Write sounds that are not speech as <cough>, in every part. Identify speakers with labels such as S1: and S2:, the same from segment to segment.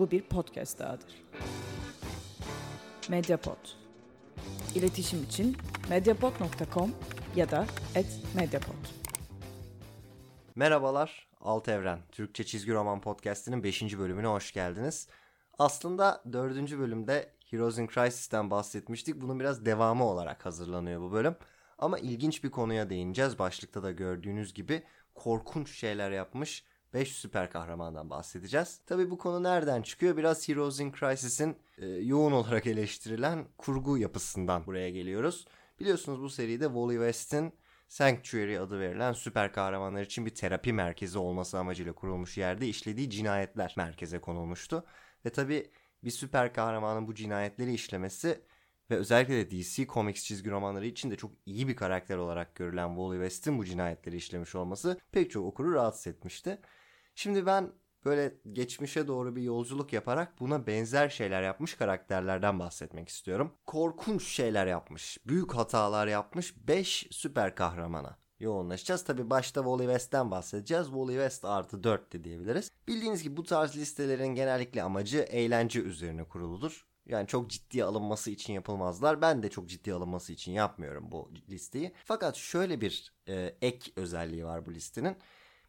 S1: Bu bir podcast dahadır. Mediapod. İletişim için mediapod.com ya da @mediapod.
S2: Merhabalar, Alt Evren, Türkçe Çizgi Roman Podcast'inin 5. bölümüne hoş geldiniz. Aslında 4. bölümde Heroes in Crisis'ten bahsetmiştik. Bunun biraz devamı olarak hazırlanıyor bu bölüm. Ama ilginç bir konuya değineceğiz. Başlıkta da gördüğünüz gibi korkunç şeyler yapmış 5 süper kahramandan bahsedeceğiz. Tabi bu konu nereden çıkıyor? Biraz Heroes in Crisis'in e, yoğun olarak eleştirilen kurgu yapısından buraya geliyoruz. Biliyorsunuz bu seride Wally West'in Sanctuary adı verilen süper kahramanlar için bir terapi merkezi olması amacıyla kurulmuş yerde işlediği cinayetler merkeze konulmuştu. Ve tabi bir süper kahramanın bu cinayetleri işlemesi ve özellikle de DC Comics çizgi romanları için de çok iyi bir karakter olarak görülen Wally West'in bu cinayetleri işlemiş olması pek çok okuru rahatsız etmişti. Şimdi ben böyle geçmişe doğru bir yolculuk yaparak buna benzer şeyler yapmış karakterlerden bahsetmek istiyorum. Korkunç şeyler yapmış, büyük hatalar yapmış 5 süper kahramana yoğunlaşacağız. Tabi başta Wally West'ten bahsedeceğiz. Wally West artı 4 de diyebiliriz. Bildiğiniz gibi bu tarz listelerin genellikle amacı eğlence üzerine kuruludur. Yani çok ciddiye alınması için yapılmazlar. Ben de çok ciddiye alınması için yapmıyorum bu listeyi. Fakat şöyle bir e, ek özelliği var bu listenin.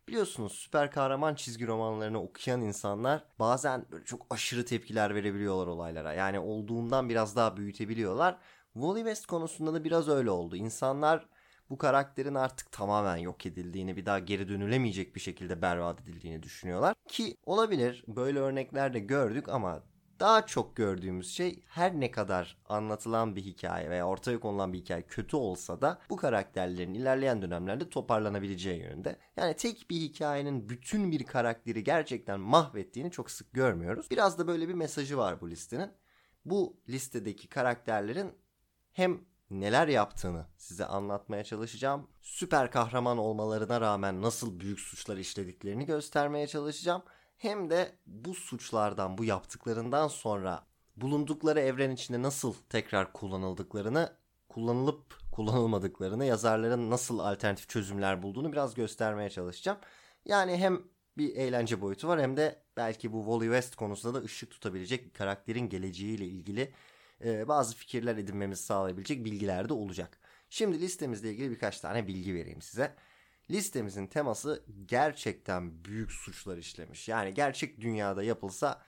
S2: Biliyorsunuz süper kahraman çizgi romanlarını okuyan insanlar bazen böyle çok aşırı tepkiler verebiliyorlar olaylara. Yani olduğundan biraz daha büyütebiliyorlar. Wally West konusunda da biraz öyle oldu. İnsanlar bu karakterin artık tamamen yok edildiğini, bir daha geri dönülemeyecek bir şekilde berbat edildiğini düşünüyorlar. Ki olabilir böyle örnekler de gördük ama daha çok gördüğümüz şey her ne kadar anlatılan bir hikaye veya ortaya konulan bir hikaye kötü olsa da bu karakterlerin ilerleyen dönemlerde toparlanabileceği yönünde. Yani tek bir hikayenin bütün bir karakteri gerçekten mahvettiğini çok sık görmüyoruz. Biraz da böyle bir mesajı var bu listenin. Bu listedeki karakterlerin hem neler yaptığını size anlatmaya çalışacağım. Süper kahraman olmalarına rağmen nasıl büyük suçlar işlediklerini göstermeye çalışacağım hem de bu suçlardan, bu yaptıklarından sonra bulundukları evren içinde nasıl tekrar kullanıldıklarını, kullanılıp kullanılmadıklarını, yazarların nasıl alternatif çözümler bulduğunu biraz göstermeye çalışacağım. Yani hem bir eğlence boyutu var hem de belki bu Wally West konusunda da ışık tutabilecek bir karakterin geleceğiyle ilgili e, bazı fikirler edinmemizi sağlayabilecek bilgiler de olacak. Şimdi listemizle ilgili birkaç tane bilgi vereyim size listemizin teması gerçekten büyük suçlar işlemiş. Yani gerçek dünyada yapılsa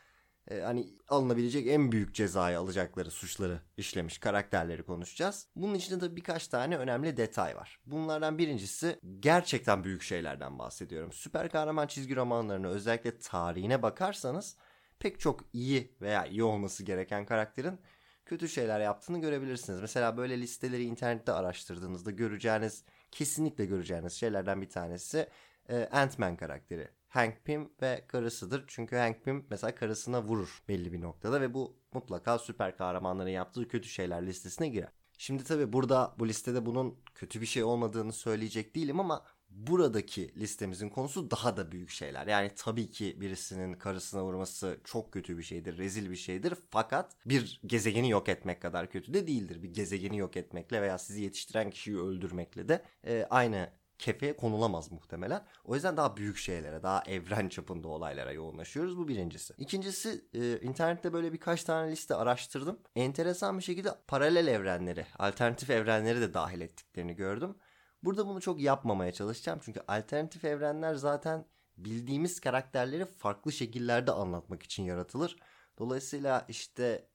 S2: e, hani alınabilecek en büyük cezayı alacakları suçları işlemiş karakterleri konuşacağız. Bunun içinde de birkaç tane önemli detay var. Bunlardan birincisi gerçekten büyük şeylerden bahsediyorum. Süper kahraman çizgi romanlarını özellikle tarihine bakarsanız pek çok iyi veya iyi olması gereken karakterin kötü şeyler yaptığını görebilirsiniz. Mesela böyle listeleri internette araştırdığınızda göreceğiniz kesinlikle göreceğiniz şeylerden bir tanesi e, Ant-Man karakteri. Hank Pym ve karısıdır. Çünkü Hank Pym mesela karısına vurur belli bir noktada ve bu mutlaka süper kahramanların yaptığı kötü şeyler listesine girer. Şimdi tabi burada bu listede bunun kötü bir şey olmadığını söyleyecek değilim ama buradaki listemizin konusu daha da büyük şeyler. Yani tabii ki birisinin karısına vurması çok kötü bir şeydir, rezil bir şeydir. Fakat bir gezegeni yok etmek kadar kötü de değildir. Bir gezegeni yok etmekle veya sizi yetiştiren kişiyi öldürmekle de e, aynı kefeye konulamaz muhtemelen. O yüzden daha büyük şeylere, daha evren çapında olaylara yoğunlaşıyoruz. Bu birincisi. İkincisi e, internette böyle birkaç tane liste araştırdım. Enteresan bir şekilde paralel evrenleri, alternatif evrenleri de dahil ettiklerini gördüm. Burada bunu çok yapmamaya çalışacağım. Çünkü alternatif evrenler zaten bildiğimiz karakterleri farklı şekillerde anlatmak için yaratılır. Dolayısıyla işte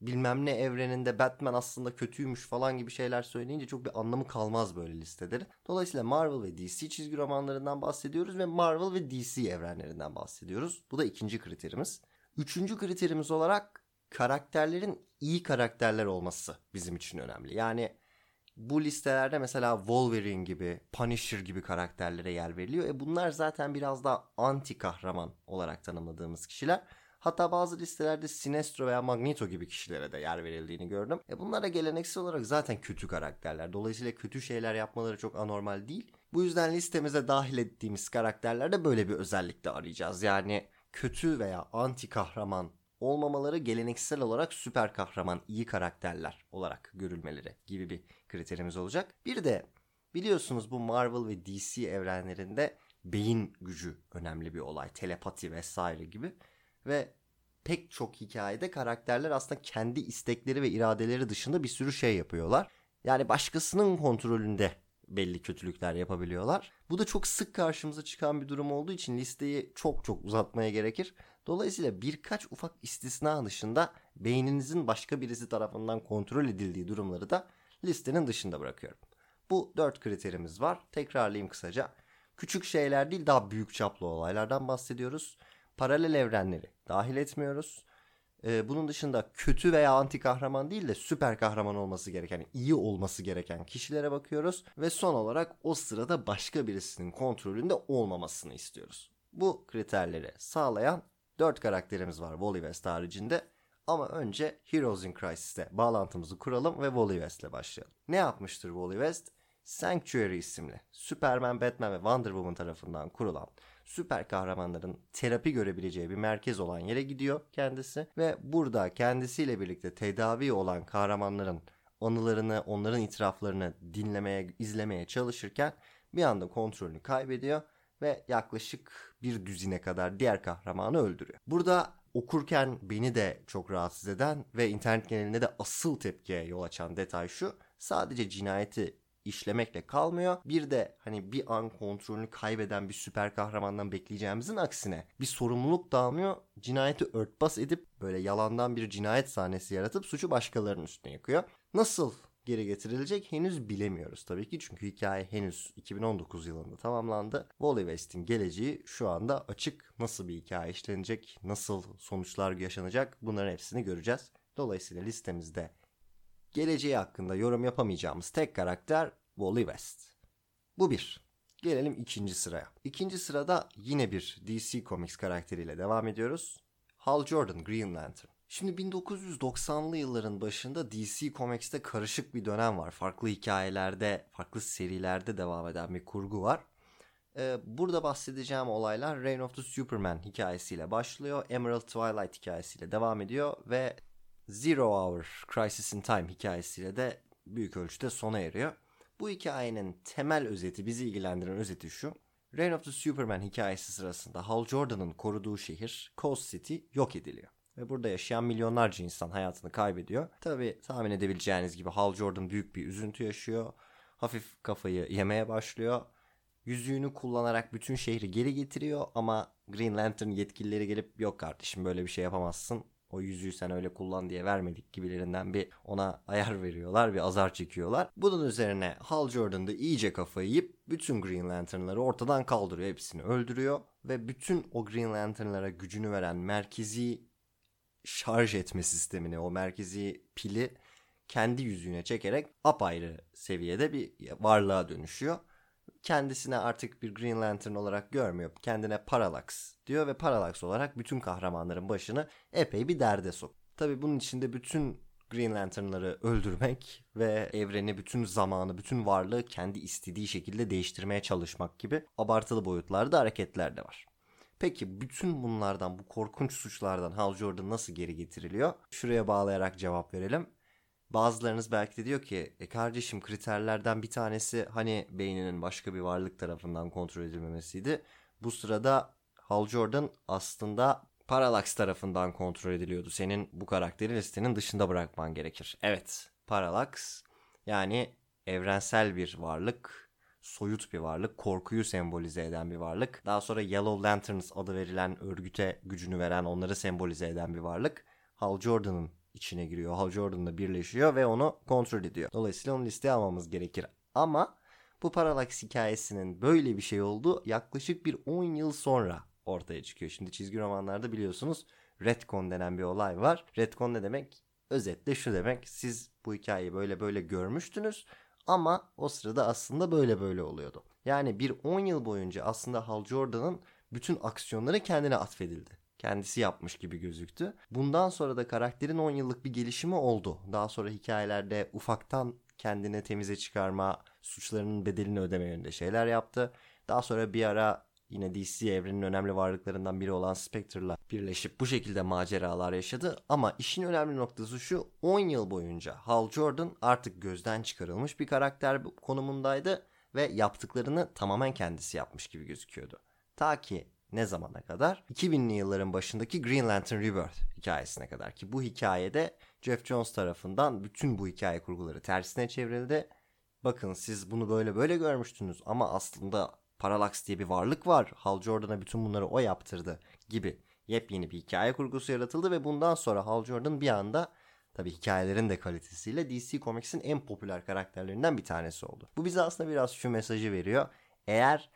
S2: bilmem ne evreninde Batman aslında kötüymüş falan gibi şeyler söyleyince çok bir anlamı kalmaz böyle listeleri. Dolayısıyla Marvel ve DC çizgi romanlarından bahsediyoruz ve Marvel ve DC evrenlerinden bahsediyoruz. Bu da ikinci kriterimiz. Üçüncü kriterimiz olarak karakterlerin iyi karakterler olması bizim için önemli. Yani bu listelerde mesela Wolverine gibi, Punisher gibi karakterlere yer veriliyor. E bunlar zaten biraz daha anti kahraman olarak tanımladığımız kişiler. Hatta bazı listelerde Sinestro veya Magneto gibi kişilere de yer verildiğini gördüm. E bunlar da geleneksel olarak zaten kötü karakterler. Dolayısıyla kötü şeyler yapmaları çok anormal değil. Bu yüzden listemize dahil ettiğimiz karakterlerde böyle bir özellikle arayacağız. Yani kötü veya anti kahraman olmamaları geleneksel olarak süper kahraman iyi karakterler olarak görülmeleri gibi bir kriterimiz olacak. Bir de biliyorsunuz bu Marvel ve DC evrenlerinde beyin gücü önemli bir olay. Telepati vesaire gibi. Ve pek çok hikayede karakterler aslında kendi istekleri ve iradeleri dışında bir sürü şey yapıyorlar. Yani başkasının kontrolünde belli kötülükler yapabiliyorlar. Bu da çok sık karşımıza çıkan bir durum olduğu için listeyi çok çok uzatmaya gerekir. Dolayısıyla birkaç ufak istisna dışında beyninizin başka birisi tarafından kontrol edildiği durumları da listenin dışında bırakıyorum. Bu dört kriterimiz var. Tekrarlayayım kısaca. Küçük şeyler değil daha büyük çaplı olaylardan bahsediyoruz. Paralel evrenleri dahil etmiyoruz. Ee, bunun dışında kötü veya anti kahraman değil de süper kahraman olması gereken, iyi olması gereken kişilere bakıyoruz. Ve son olarak o sırada başka birisinin kontrolünde olmamasını istiyoruz. Bu kriterleri sağlayan 4 karakterimiz var Wally West haricinde. Ama önce Heroes in Crisis'te bağlantımızı kuralım ve Wally West ile başlayalım. Ne yapmıştır Wally West? Sanctuary isimli Superman, Batman ve Wonder Woman tarafından kurulan süper kahramanların terapi görebileceği bir merkez olan yere gidiyor kendisi ve burada kendisiyle birlikte tedavi olan kahramanların anılarını, onların itiraflarını dinlemeye, izlemeye çalışırken bir anda kontrolünü kaybediyor ve yaklaşık bir düzine kadar diğer kahramanı öldürüyor. Burada okurken beni de çok rahatsız eden ve internet genelinde de asıl tepkiye yol açan detay şu. Sadece cinayeti işlemekle kalmıyor. Bir de hani bir an kontrolünü kaybeden bir süper kahramandan bekleyeceğimizin aksine bir sorumluluk da almıyor. Cinayeti örtbas edip böyle yalandan bir cinayet sahnesi yaratıp suçu başkalarının üstüne yıkıyor. Nasıl geri getirilecek henüz bilemiyoruz tabii ki. Çünkü hikaye henüz 2019 yılında tamamlandı. Wally West'in geleceği şu anda açık. Nasıl bir hikaye işlenecek, nasıl sonuçlar yaşanacak bunların hepsini göreceğiz. Dolayısıyla listemizde geleceği hakkında yorum yapamayacağımız tek karakter Wally West. Bu bir. Gelelim ikinci sıraya. İkinci sırada yine bir DC Comics karakteriyle devam ediyoruz. Hal Jordan, Green Lantern. Şimdi 1990'lı yılların başında DC Comics'te karışık bir dönem var. Farklı hikayelerde, farklı serilerde devam eden bir kurgu var. Ee, burada bahsedeceğim olaylar Reign of the Superman hikayesiyle başlıyor. Emerald Twilight hikayesiyle devam ediyor ve Zero Hour Crisis in Time hikayesiyle de büyük ölçüde sona eriyor. Bu hikayenin temel özeti, bizi ilgilendiren özeti şu. Reign of the Superman hikayesi sırasında Hal Jordan'ın koruduğu şehir Coast City yok ediliyor. Ve burada yaşayan milyonlarca insan hayatını kaybediyor. Tabi tahmin edebileceğiniz gibi Hal Jordan büyük bir üzüntü yaşıyor. Hafif kafayı yemeye başlıyor. Yüzüğünü kullanarak bütün şehri geri getiriyor ama Green Lantern yetkilileri gelip yok kardeşim böyle bir şey yapamazsın o yüzüğü sen öyle kullan diye vermedik gibilerinden bir ona ayar veriyorlar bir azar çekiyorlar. Bunun üzerine Hal Jordan da iyice kafayı yiyip bütün Green Lantern'ları ortadan kaldırıyor. Hepsini öldürüyor ve bütün o Green Lantern'lara gücünü veren merkezi şarj etme sistemini, o merkezi pili kendi yüzüğüne çekerek apayrı seviyede bir varlığa dönüşüyor kendisine artık bir Green Lantern olarak görmüyor. Kendine Parallax diyor ve Parallax olarak bütün kahramanların başını epey bir derde sok. Tabi bunun içinde bütün Green Lantern'ları öldürmek ve evreni, bütün zamanı, bütün varlığı kendi istediği şekilde değiştirmeye çalışmak gibi abartılı boyutlarda hareketler de var. Peki bütün bunlardan, bu korkunç suçlardan Hal Jordan nasıl geri getiriliyor? Şuraya bağlayarak cevap verelim. Bazılarınız belki de diyor ki e kardeşim kriterlerden bir tanesi hani beyninin başka bir varlık tarafından kontrol edilmemesiydi. Bu sırada Hal Jordan aslında Parallax tarafından kontrol ediliyordu. Senin bu karakteri listenin dışında bırakman gerekir. Evet Parallax yani evrensel bir varlık, soyut bir varlık, korkuyu sembolize eden bir varlık. Daha sonra Yellow Lanterns adı verilen örgüte gücünü veren, onları sembolize eden bir varlık. Hal Jordan'ın içine giriyor. Hal Jordan'la birleşiyor ve onu kontrol ediyor. Dolayısıyla onu listeye almamız gerekir. Ama bu Parallax hikayesinin böyle bir şey olduğu yaklaşık bir 10 yıl sonra ortaya çıkıyor. Şimdi çizgi romanlarda biliyorsunuz retcon denen bir olay var. Retcon ne demek? Özetle şu demek. Siz bu hikayeyi böyle böyle görmüştünüz ama o sırada aslında böyle böyle oluyordu. Yani bir 10 yıl boyunca aslında Hal Jordan'ın bütün aksiyonları kendine atfedildi kendisi yapmış gibi gözüktü. Bundan sonra da karakterin 10 yıllık bir gelişimi oldu. Daha sonra hikayelerde ufaktan kendine temize çıkarma, suçlarının bedelini ödeme yönünde şeyler yaptı. Daha sonra bir ara yine DC evrenin önemli varlıklarından biri olan Spectre'la birleşip bu şekilde maceralar yaşadı. Ama işin önemli noktası şu 10 yıl boyunca Hal Jordan artık gözden çıkarılmış bir karakter konumundaydı ve yaptıklarını tamamen kendisi yapmış gibi gözüküyordu. Ta ki ne zamana kadar? 2000'li yılların başındaki Green Lantern Rebirth hikayesine kadar ki bu hikayede Jeff Jones tarafından bütün bu hikaye kurguları tersine çevrildi. Bakın siz bunu böyle böyle görmüştünüz ama aslında Parallax diye bir varlık var. Hal Jordan'a bütün bunları o yaptırdı gibi yepyeni bir hikaye kurgusu yaratıldı ve bundan sonra Hal Jordan bir anda tabii hikayelerin de kalitesiyle DC Comics'in en popüler karakterlerinden bir tanesi oldu. Bu bize aslında biraz şu mesajı veriyor. Eğer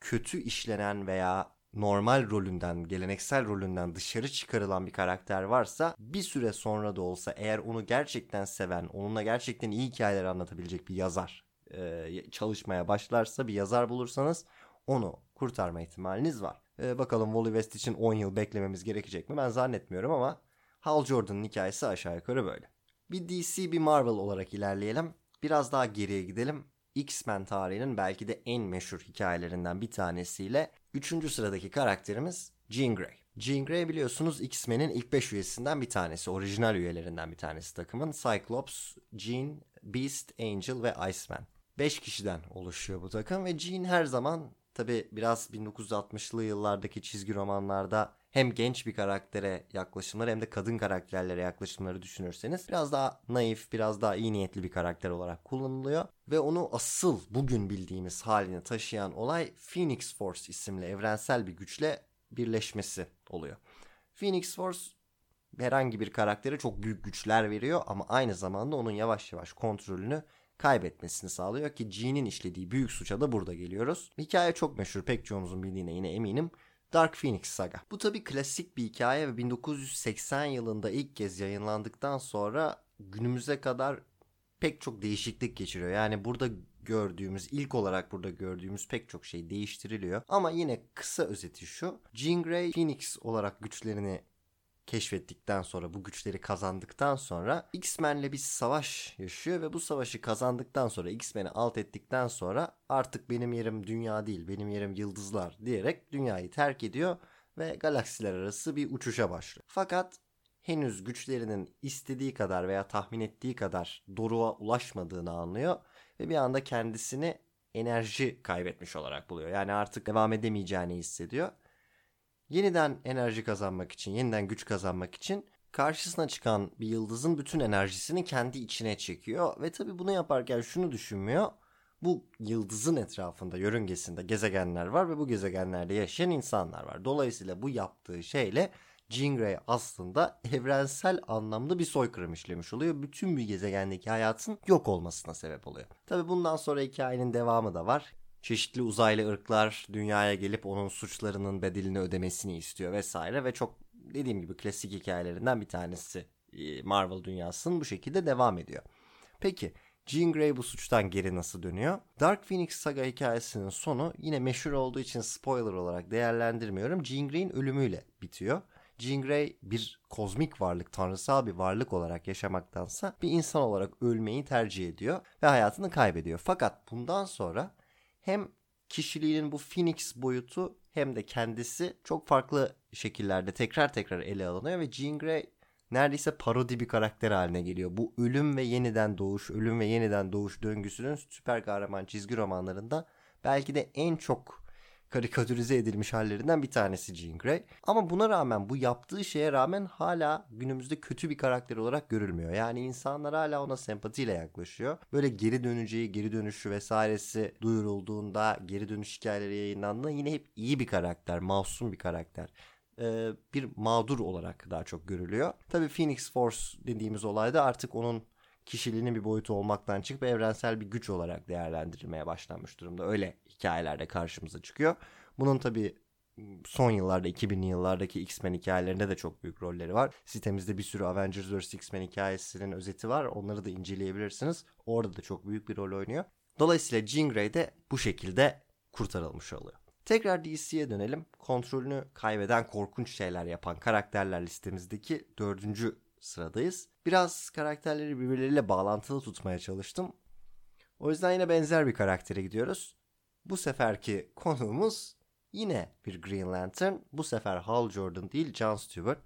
S2: kötü işlenen veya normal rolünden, geleneksel rolünden dışarı çıkarılan bir karakter varsa bir süre sonra da olsa eğer onu gerçekten seven, onunla gerçekten iyi hikayeler anlatabilecek bir yazar e, çalışmaya başlarsa, bir yazar bulursanız onu kurtarma ihtimaliniz var. E, bakalım Wally West için 10 yıl beklememiz gerekecek mi? Ben zannetmiyorum ama Hal Jordan'ın hikayesi aşağı yukarı böyle. Bir DC bir Marvel olarak ilerleyelim. Biraz daha geriye gidelim. X-Men tarihinin belki de en meşhur hikayelerinden bir tanesiyle 3. sıradaki karakterimiz Jean Grey. Jean Grey biliyorsunuz X-Men'in ilk 5 üyesinden bir tanesi. Orijinal üyelerinden bir tanesi takımın. Cyclops, Jean, Beast, Angel ve Iceman. 5 kişiden oluşuyor bu takım ve Jean her zaman tabi biraz 1960'lı yıllardaki çizgi romanlarda hem genç bir karaktere yaklaşımları hem de kadın karakterlere yaklaşımları düşünürseniz biraz daha naif, biraz daha iyi niyetli bir karakter olarak kullanılıyor. Ve onu asıl bugün bildiğimiz halini taşıyan olay Phoenix Force isimli evrensel bir güçle birleşmesi oluyor. Phoenix Force herhangi bir karaktere çok büyük güçler veriyor ama aynı zamanda onun yavaş yavaş kontrolünü kaybetmesini sağlıyor ki Jean'in işlediği büyük suça da burada geliyoruz. Hikaye çok meşhur pek çoğumuzun bildiğine yine eminim. Dark Phoenix Saga. Bu tabi klasik bir hikaye ve 1980 yılında ilk kez yayınlandıktan sonra günümüze kadar pek çok değişiklik geçiriyor. Yani burada gördüğümüz, ilk olarak burada gördüğümüz pek çok şey değiştiriliyor. Ama yine kısa özeti şu. Jean Grey Phoenix olarak güçlerini keşfettikten sonra bu güçleri kazandıktan sonra X-Men'le bir savaş yaşıyor ve bu savaşı kazandıktan sonra X-Men'i alt ettikten sonra artık benim yerim dünya değil benim yerim yıldızlar diyerek dünyayı terk ediyor ve galaksiler arası bir uçuşa başlıyor. Fakat henüz güçlerinin istediği kadar veya tahmin ettiği kadar doruğa ulaşmadığını anlıyor ve bir anda kendisini enerji kaybetmiş olarak buluyor. Yani artık devam edemeyeceğini hissediyor yeniden enerji kazanmak için, yeniden güç kazanmak için karşısına çıkan bir yıldızın bütün enerjisini kendi içine çekiyor. Ve tabii bunu yaparken şunu düşünmüyor. Bu yıldızın etrafında, yörüngesinde gezegenler var ve bu gezegenlerde yaşayan insanlar var. Dolayısıyla bu yaptığı şeyle Jean Grey aslında evrensel anlamda bir soykırım işlemiş oluyor. Bütün bir gezegendeki hayatın yok olmasına sebep oluyor. Tabi bundan sonra hikayenin devamı da var çeşitli uzaylı ırklar dünyaya gelip onun suçlarının bedelini ödemesini istiyor vesaire ve çok dediğim gibi klasik hikayelerinden bir tanesi e, Marvel dünyasının bu şekilde devam ediyor. Peki Jean Grey bu suçtan geri nasıl dönüyor? Dark Phoenix saga hikayesinin sonu yine meşhur olduğu için spoiler olarak değerlendirmiyorum. Jean Grey'in ölümüyle bitiyor. Jean Grey bir kozmik varlık, tanrısal bir varlık olarak yaşamaktansa bir insan olarak ölmeyi tercih ediyor ve hayatını kaybediyor. Fakat bundan sonra hem kişiliğinin bu Phoenix boyutu hem de kendisi çok farklı şekillerde tekrar tekrar ele alınıyor ve Jean Grey neredeyse parodi bir karakter haline geliyor. Bu ölüm ve yeniden doğuş, ölüm ve yeniden doğuş döngüsünün süper kahraman çizgi romanlarında belki de en çok karikatürize edilmiş hallerinden bir tanesi Jean Grey. Ama buna rağmen bu yaptığı şeye rağmen hala günümüzde kötü bir karakter olarak görülmüyor. Yani insanlar hala ona sempatiyle yaklaşıyor. Böyle geri döneceği, geri dönüşü vesairesi duyurulduğunda, geri dönüş hikayeleri yayınlandığında yine hep iyi bir karakter, masum bir karakter ee, bir mağdur olarak daha çok görülüyor. Tabii Phoenix Force dediğimiz olayda artık onun kişiliğinin bir boyutu olmaktan çıkıp evrensel bir güç olarak değerlendirilmeye başlanmış durumda. Öyle hikayelerde karşımıza çıkıyor. Bunun tabi son yıllarda 2000'li yıllardaki X-Men hikayelerinde de çok büyük rolleri var. Sitemizde bir sürü Avengers vs. X-Men hikayesinin özeti var. Onları da inceleyebilirsiniz. Orada da çok büyük bir rol oynuyor. Dolayısıyla Jean Grey de bu şekilde kurtarılmış oluyor. Tekrar DC'ye dönelim. Kontrolünü kaybeden korkunç şeyler yapan karakterler listemizdeki dördüncü sıradayız. Biraz karakterleri birbirleriyle bağlantılı tutmaya çalıştım. O yüzden yine benzer bir karaktere gidiyoruz. Bu seferki konuğumuz yine bir Green Lantern. Bu sefer Hal Jordan değil John Stewart.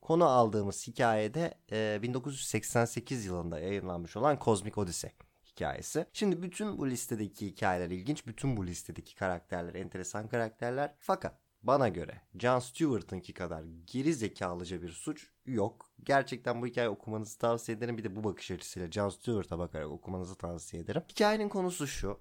S2: Konu aldığımız hikayede e, 1988 yılında yayınlanmış olan Cosmic Odyssey hikayesi. Şimdi bütün bu listedeki hikayeler ilginç. Bütün bu listedeki karakterler enteresan karakterler. Fakat bana göre Jon Stewart'ınki kadar geri zekalıca bir suç yok. Gerçekten bu hikaye okumanızı tavsiye ederim. Bir de bu bakış açısıyla Jon Stewart'a bakarak okumanızı tavsiye ederim. Hikayenin konusu şu.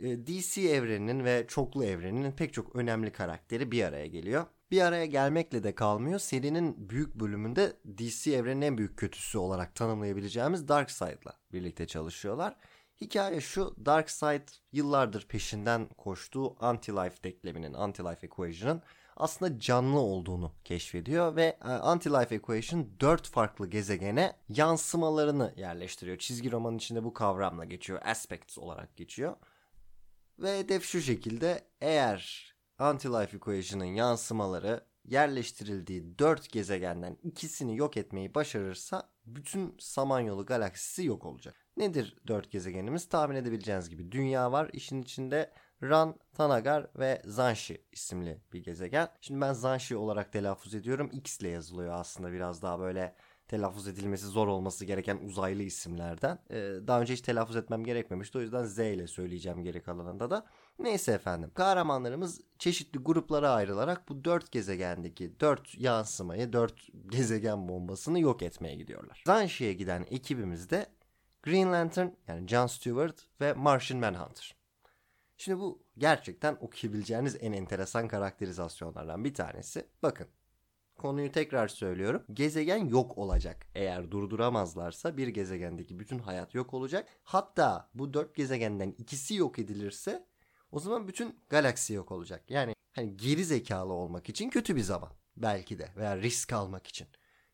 S2: Ee, DC evreninin ve çoklu evreninin pek çok önemli karakteri bir araya geliyor. Bir araya gelmekle de kalmıyor. Serinin büyük bölümünde DC evrenin en büyük kötüsü olarak tanımlayabileceğimiz Darkseid'la birlikte çalışıyorlar. Hikaye şu Darkseid yıllardır peşinden koştuğu anti-life denkleminin, anti-life equation'ın aslında canlı olduğunu keşfediyor ve e, anti-life equation dört farklı gezegene yansımalarını yerleştiriyor. Çizgi romanın içinde bu kavramla geçiyor. Aspects olarak geçiyor. Ve hedef şu şekilde eğer anti-life equation'ın yansımaları yerleştirildiği dört gezegenden ikisini yok etmeyi başarırsa bütün Samanyolu galaksisi yok olacak. Nedir dört gezegenimiz? Tahmin edebileceğiniz gibi dünya var. İşin içinde Ran, Tanagar ve Zanshi isimli bir gezegen. Şimdi ben Zanshi olarak telaffuz ediyorum. X ile yazılıyor aslında biraz daha böyle telaffuz edilmesi zor olması gereken uzaylı isimlerden. Ee, daha önce hiç telaffuz etmem gerekmemişti. O yüzden Z ile söyleyeceğim geri kalanında da. Neyse efendim. Kahramanlarımız çeşitli gruplara ayrılarak bu dört gezegendeki dört yansımayı, dört <laughs> gezegen bombasını yok etmeye gidiyorlar. Zanshi'ye giden ekibimiz de Green Lantern yani John Stewart ve Martian Manhunter. Şimdi bu gerçekten okuyabileceğiniz en enteresan karakterizasyonlardan bir tanesi. Bakın konuyu tekrar söylüyorum. Gezegen yok olacak. Eğer durduramazlarsa bir gezegendeki bütün hayat yok olacak. Hatta bu dört gezegenden ikisi yok edilirse o zaman bütün galaksi yok olacak. Yani hani geri zekalı olmak için kötü bir zaman belki de veya risk almak için.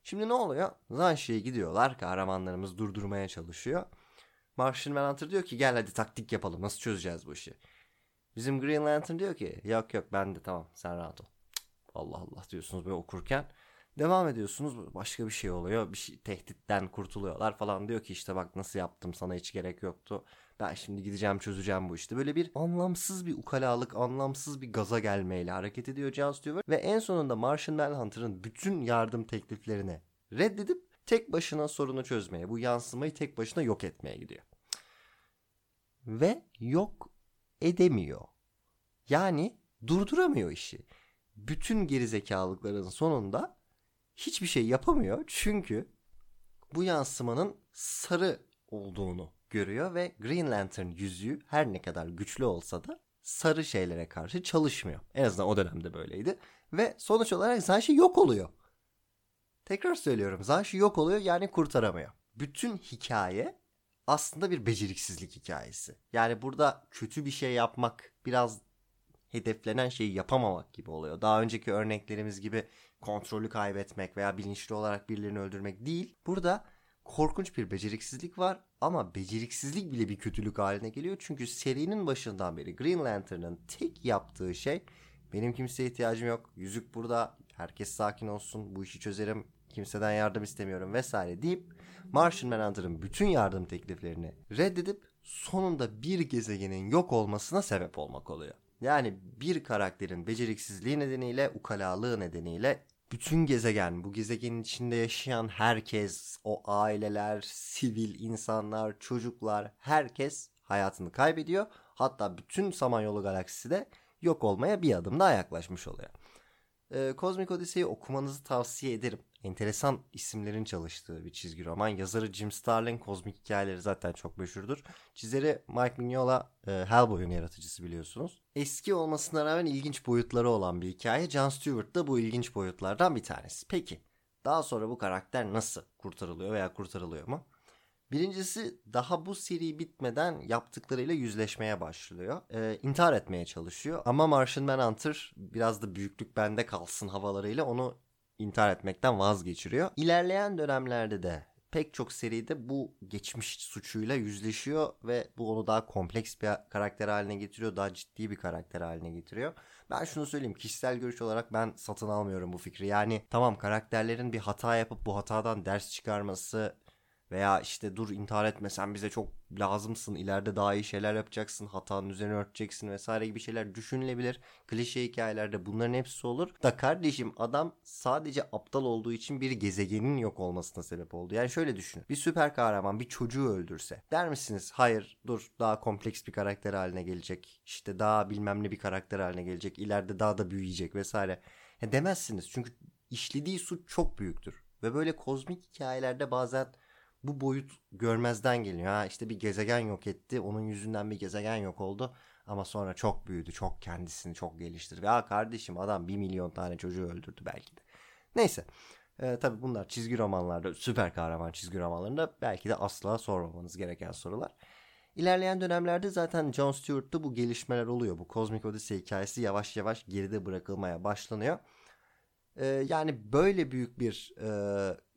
S2: Şimdi ne oluyor? Zanshi'ye gidiyorlar. Kahramanlarımız durdurmaya çalışıyor. Martian Manhunter diyor ki gel hadi taktik yapalım. Nasıl çözeceğiz bu işi? Bizim Green Lantern diyor ki yok yok ben de tamam sen rahat ol. Allah Allah diyorsunuz böyle okurken. Devam ediyorsunuz başka bir şey oluyor. Bir şey, tehditten kurtuluyorlar falan diyor ki işte bak nasıl yaptım sana hiç gerek yoktu. Ben şimdi gideceğim çözeceğim bu işte. Böyle bir anlamsız bir ukalalık, anlamsız bir gaza gelmeyle hareket ediyor Jon Stewart. Ve en sonunda Martian Manhunter'ın bütün yardım tekliflerini reddedip tek başına sorunu çözmeye, bu yansımayı tek başına yok etmeye gidiyor. Ve yok edemiyor. Yani durduramıyor işi. Bütün gerizekalıkların sonunda hiçbir şey yapamıyor. Çünkü bu yansımanın sarı olduğunu görüyor ve Green Lantern yüzüğü her ne kadar güçlü olsa da sarı şeylere karşı çalışmıyor. En azından o dönemde böyleydi. Ve sonuç olarak Zanshi yok oluyor. Tekrar söylüyorum Zanshi yok oluyor yani kurtaramıyor. Bütün hikaye aslında bir beceriksizlik hikayesi. Yani burada kötü bir şey yapmak biraz hedeflenen şeyi yapamamak gibi oluyor. Daha önceki örneklerimiz gibi kontrolü kaybetmek veya bilinçli olarak birilerini öldürmek değil. Burada korkunç bir beceriksizlik var ama beceriksizlik bile bir kötülük haline geliyor. Çünkü serinin başından beri Green Lantern'ın tek yaptığı şey benim kimseye ihtiyacım yok. Yüzük burada. Herkes sakin olsun. Bu işi çözerim. Kimseden yardım istemiyorum vesaire deyip Martian Manhunter'ın bütün yardım tekliflerini reddedip sonunda bir gezegenin yok olmasına sebep olmak oluyor. Yani bir karakterin beceriksizliği nedeniyle, ukalalığı nedeniyle bütün gezegen, bu gezegenin içinde yaşayan herkes, o aileler, sivil insanlar, çocuklar, herkes hayatını kaybediyor. Hatta bütün Samanyolu galaksisi de yok olmaya bir adım daha yaklaşmış oluyor. Ee, Cosmic Odyssey'i okumanızı tavsiye ederim. Enteresan isimlerin çalıştığı bir çizgi roman. Yazarı Jim Starlin, kozmik hikayeleri zaten çok meşhurdur. Çizeri Mike Mignola, e, Hellboy'un yaratıcısı biliyorsunuz. Eski olmasına rağmen ilginç boyutları olan bir hikaye. Jon Stewart da bu ilginç boyutlardan bir tanesi. Peki, daha sonra bu karakter nasıl kurtarılıyor veya kurtarılıyor mu? Birincisi daha bu seri bitmeden yaptıklarıyla yüzleşmeye başlıyor. Ee, intihar etmeye çalışıyor. Ama Martian Manhunter biraz da büyüklük bende kalsın havalarıyla onu intihar etmekten vazgeçiriyor. İlerleyen dönemlerde de pek çok seride bu geçmiş suçuyla yüzleşiyor ve bu onu daha kompleks bir karakter haline getiriyor. Daha ciddi bir karakter haline getiriyor. Ben şunu söyleyeyim kişisel görüş olarak ben satın almıyorum bu fikri. Yani tamam karakterlerin bir hata yapıp bu hatadan ders çıkarması veya işte dur intihar etme sen bize çok lazımsın ileride daha iyi şeyler yapacaksın hatanın üzerine örteceksin vesaire gibi şeyler düşünülebilir. Klişe hikayelerde bunların hepsi olur. Da kardeşim adam sadece aptal olduğu için bir gezegenin yok olmasına sebep oldu. Yani şöyle düşünün bir süper kahraman bir çocuğu öldürse der misiniz hayır dur daha kompleks bir karakter haline gelecek işte daha bilmem ne bir karakter haline gelecek ileride daha da büyüyecek vesaire. Ya demezsiniz çünkü işlediği suç çok büyüktür. Ve böyle kozmik hikayelerde bazen bu boyut görmezden geliyor. Ha işte bir gezegen yok etti. Onun yüzünden bir gezegen yok oldu. Ama sonra çok büyüdü. Çok kendisini çok geliştirdi. Ya kardeşim adam bir milyon tane çocuğu öldürdü belki de. Neyse. Ee, tabii bunlar çizgi romanlarda, süper kahraman çizgi romanlarında belki de asla sormamanız gereken sorular. İlerleyen dönemlerde zaten John Stewart'ta bu gelişmeler oluyor. Bu Cosmic Odyssey hikayesi yavaş yavaş geride bırakılmaya başlanıyor. Ee, yani böyle büyük bir e,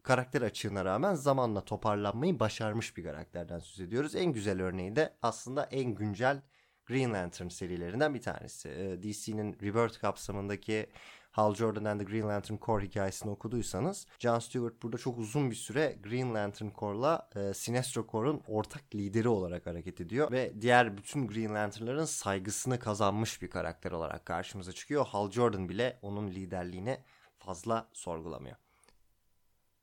S2: karakter açığına rağmen zamanla toparlanmayı başarmış bir karakterden söz ediyoruz. En güzel örneği de aslında en güncel Green Lantern serilerinden bir tanesi. Ee, DC'nin Rebirth kapsamındaki Hal Jordan and the Green Lantern Corps hikayesini okuduysanız John Stewart burada çok uzun bir süre Green Lantern Corps'la e, Sinestro Corps'un ortak lideri olarak hareket ediyor ve diğer bütün Green Lantern'ların saygısını kazanmış bir karakter olarak karşımıza çıkıyor. Hal Jordan bile onun liderliğini fazla sorgulamıyor.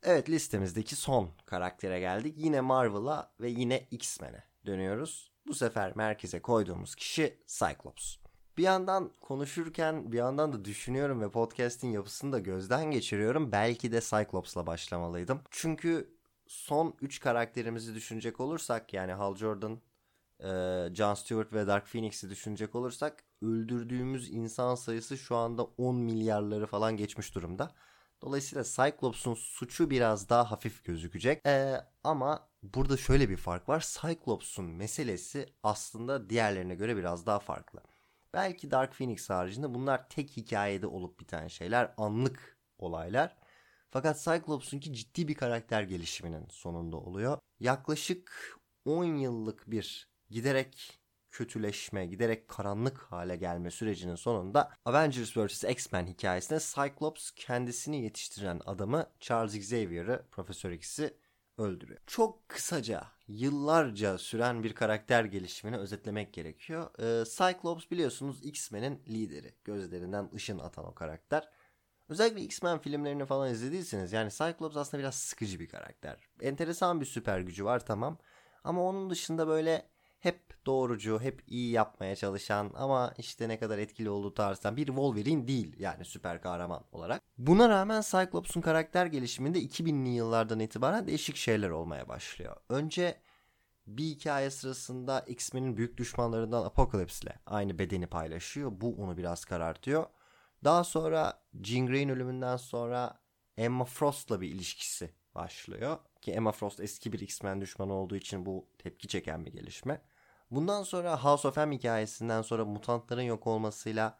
S2: Evet listemizdeki son karaktere geldik. Yine Marvel'a ve yine X-Men'e dönüyoruz. Bu sefer merkeze koyduğumuz kişi Cyclops. Bir yandan konuşurken bir yandan da düşünüyorum ve podcast'in yapısını da gözden geçiriyorum. Belki de Cyclops'la başlamalıydım. Çünkü son 3 karakterimizi düşünecek olursak yani Hal Jordan, John Stewart ve Dark Phoenix'i düşünecek olursak öldürdüğümüz insan sayısı şu anda 10 milyarları falan geçmiş durumda. Dolayısıyla Cyclops'un suçu biraz daha hafif gözükecek. Ee, ama burada şöyle bir fark var. Cyclops'un meselesi aslında diğerlerine göre biraz daha farklı. Belki Dark Phoenix haricinde bunlar tek hikayede olup biten şeyler, anlık olaylar. Fakat Cyclops'unki ciddi bir karakter gelişiminin sonunda oluyor. Yaklaşık 10 yıllık bir giderek kötüleşme, giderek karanlık hale gelme sürecinin sonunda Avengers vs. X-Men hikayesinde Cyclops kendisini yetiştiren adamı Charles Xavier'ı, Profesör X'i öldürüyor. Çok kısaca yıllarca süren bir karakter gelişimini özetlemek gerekiyor. Ee, Cyclops biliyorsunuz X-Men'in lideri. Gözlerinden ışın atan o karakter. Özellikle X-Men filmlerini falan izlediyseniz yani Cyclops aslında biraz sıkıcı bir karakter. Enteresan bir süper gücü var tamam. Ama onun dışında böyle hep doğrucu, hep iyi yapmaya çalışan ama işte ne kadar etkili olduğu tarzdan bir Wolverine değil yani süper kahraman olarak. Buna rağmen Cyclops'un karakter gelişiminde 2000'li yıllardan itibaren değişik şeyler olmaya başlıyor. Önce bir hikaye sırasında X-Men'in büyük düşmanlarından Apocalypse ile aynı bedeni paylaşıyor. Bu onu biraz karartıyor. Daha sonra Jean Grey'in ölümünden sonra Emma Frost'la bir ilişkisi başlıyor. Ki Emma Frost eski bir X-Men düşmanı olduğu için bu tepki çeken bir gelişme. Bundan sonra House of M hikayesinden sonra mutantların yok olmasıyla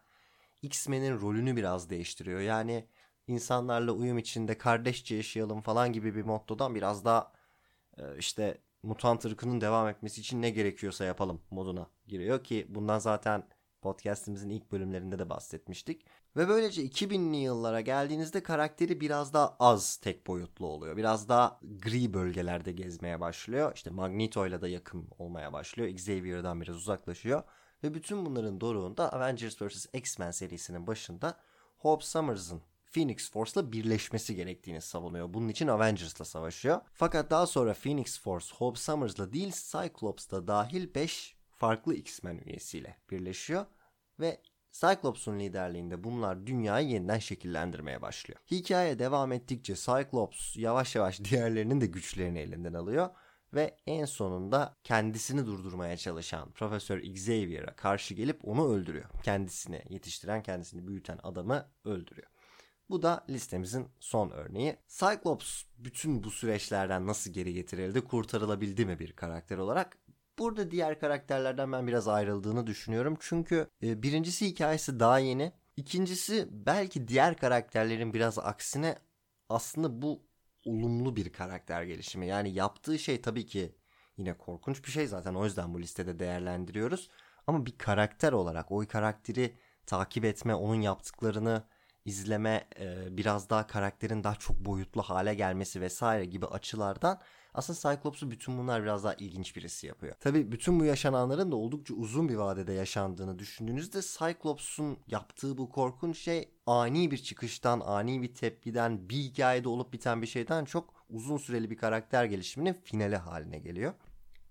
S2: X-Men'in rolünü biraz değiştiriyor. Yani insanlarla uyum içinde kardeşçe yaşayalım falan gibi bir mottodan biraz daha e, işte mutant ırkının devam etmesi için ne gerekiyorsa yapalım moduna giriyor ki bundan zaten podcast'imizin ilk bölümlerinde de bahsetmiştik. Ve böylece 2000'li yıllara geldiğinizde karakteri biraz daha az tek boyutlu oluyor. Biraz daha gri bölgelerde gezmeye başlıyor. İşte Magneto'yla da yakın olmaya başlıyor. Xavier'dan biraz uzaklaşıyor. Ve bütün bunların doruğunda Avengers vs. X-Men serisinin başında Hope Summers'ın Phoenix Force'la birleşmesi gerektiğini savunuyor. Bunun için Avengers'la savaşıyor. Fakat daha sonra Phoenix Force Hope Summers'la değil Cyclops'la dahil 5 farklı X-Men üyesiyle birleşiyor ve Cyclops'un liderliğinde bunlar dünyayı yeniden şekillendirmeye başlıyor. Hikaye devam ettikçe Cyclops yavaş yavaş <laughs> diğerlerinin de güçlerini elinden alıyor ve en sonunda kendisini durdurmaya çalışan Profesör Xavier'a karşı gelip onu öldürüyor. Kendisini yetiştiren, kendisini büyüten adamı öldürüyor. Bu da listemizin son örneği. Cyclops bütün bu süreçlerden nasıl geri getirildi, kurtarılabildi mi bir karakter olarak? Burada diğer karakterlerden ben biraz ayrıldığını düşünüyorum. Çünkü e, birincisi hikayesi daha yeni. İkincisi belki diğer karakterlerin biraz aksine aslında bu olumlu bir karakter gelişimi. Yani yaptığı şey tabii ki yine korkunç bir şey zaten o yüzden bu listede değerlendiriyoruz. Ama bir karakter olarak o karakteri takip etme, onun yaptıklarını izleme, e, biraz daha karakterin daha çok boyutlu hale gelmesi vesaire gibi açılardan aslında Cyclops'u bütün bunlar biraz daha ilginç birisi yapıyor. Tabi bütün bu yaşananların da oldukça uzun bir vadede yaşandığını düşündüğünüzde Cyclops'un yaptığı bu korkunç şey ani bir çıkıştan, ani bir tepkiden, bir hikayede olup biten bir şeyden çok uzun süreli bir karakter gelişiminin finali haline geliyor.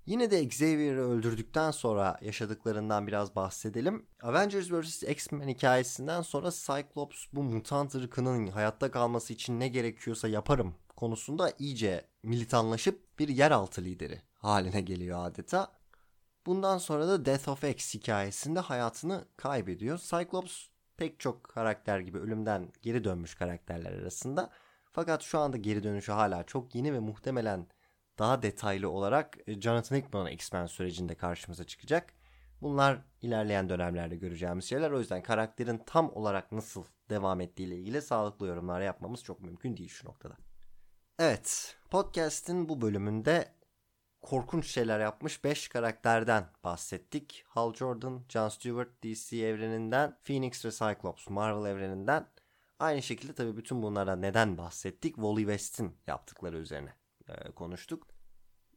S2: Yine de Xavier'ı öldürdükten sonra yaşadıklarından biraz bahsedelim. Avengers vs. X-Men hikayesinden sonra Cyclops bu mutant ırkının hayatta kalması için ne gerekiyorsa yaparım konusunda iyice militanlaşıp bir yeraltı lideri haline geliyor adeta. Bundan sonra da Death of X hikayesinde hayatını kaybediyor. Cyclops pek çok karakter gibi ölümden geri dönmüş karakterler arasında. Fakat şu anda geri dönüşü hala çok yeni ve muhtemelen daha detaylı olarak e, Jonathan Hickman X-Men sürecinde karşımıza çıkacak. Bunlar ilerleyen dönemlerde göreceğimiz şeyler. O yüzden karakterin tam olarak nasıl devam ettiği ile ilgili sağlıklı yorumlar yapmamız çok mümkün değil şu noktada. Evet, podcast'in bu bölümünde korkunç şeyler yapmış 5 karakterden bahsettik. Hal Jordan, John Stewart DC evreninden, Phoenix ve Cyclops Marvel evreninden. Aynı şekilde tabii bütün bunlardan neden bahsettik? Wally West'in yaptıkları üzerine e, konuştuk.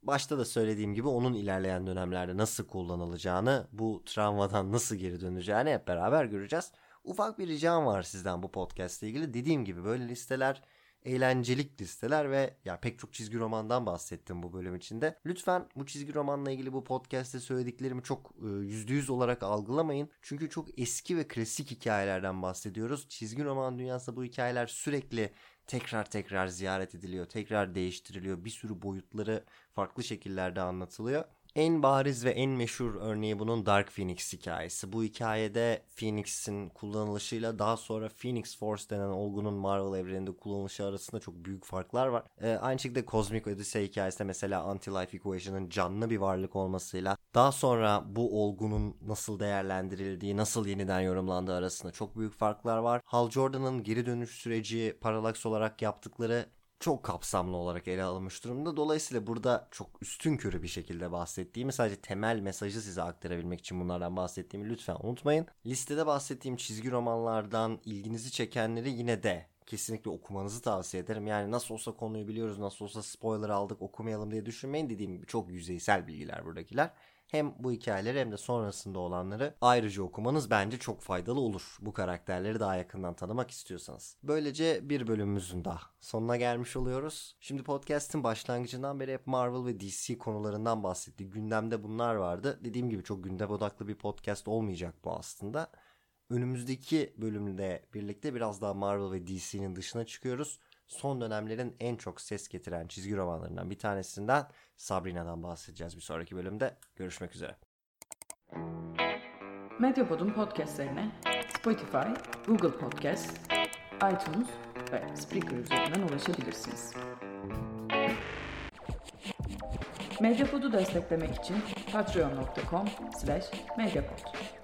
S2: Başta da söylediğim gibi onun ilerleyen dönemlerde nasıl kullanılacağını, bu travmadan nasıl geri döneceğini hep beraber göreceğiz. Ufak bir ricam var sizden bu podcast ile ilgili. Dediğim gibi böyle listeler eğlencelik listeler ve ya pek çok çizgi romandan bahsettim bu bölüm içinde. Lütfen bu çizgi romanla ilgili bu podcast'te söylediklerimi çok e, yüzde yüz olarak algılamayın. Çünkü çok eski ve klasik hikayelerden bahsediyoruz. Çizgi roman dünyasında bu hikayeler sürekli tekrar tekrar ziyaret ediliyor, tekrar değiştiriliyor. Bir sürü boyutları farklı şekillerde anlatılıyor. En bariz ve en meşhur örneği bunun Dark Phoenix hikayesi. Bu hikayede Phoenix'in kullanılışıyla daha sonra Phoenix Force denen olgunun Marvel evreninde kullanılışı arasında çok büyük farklar var. Ee, aynı şekilde Cosmic Odyssey hikayesinde mesela Anti-Life Equation'ın canlı bir varlık olmasıyla daha sonra bu olgunun nasıl değerlendirildiği, nasıl yeniden yorumlandığı arasında çok büyük farklar var. Hal Jordan'ın geri dönüş süreci Parallax olarak yaptıkları çok kapsamlı olarak ele alınmış durumda. Dolayısıyla burada çok üstün körü bir şekilde bahsettiğimi sadece temel mesajı size aktarabilmek için bunlardan bahsettiğimi lütfen unutmayın. Listede bahsettiğim çizgi romanlardan ilginizi çekenleri yine de kesinlikle okumanızı tavsiye ederim. Yani nasıl olsa konuyu biliyoruz, nasıl olsa spoiler aldık okumayalım diye düşünmeyin. Dediğim gibi çok yüzeysel bilgiler buradakiler. Hem bu hikayeleri hem de sonrasında olanları ayrıca okumanız bence çok faydalı olur. Bu karakterleri daha yakından tanımak istiyorsanız. Böylece bir bölümümüzün daha sonuna gelmiş oluyoruz. Şimdi podcast'in başlangıcından beri hep Marvel ve DC konularından bahsettik. Gündemde bunlar vardı. Dediğim gibi çok gündem odaklı bir podcast olmayacak bu aslında. Önümüzdeki bölümde birlikte biraz daha Marvel ve DC'nin dışına çıkıyoruz son dönemlerin en çok ses getiren çizgi romanlarından bir tanesinden Sabrina'dan bahsedeceğiz bir sonraki bölümde. Görüşmek üzere.
S1: Medyapod'un podcastlerine Spotify, Google Podcast, iTunes ve Spreaker üzerinden ulaşabilirsiniz. Medyapod'u desteklemek için patreon.com slash medyapod.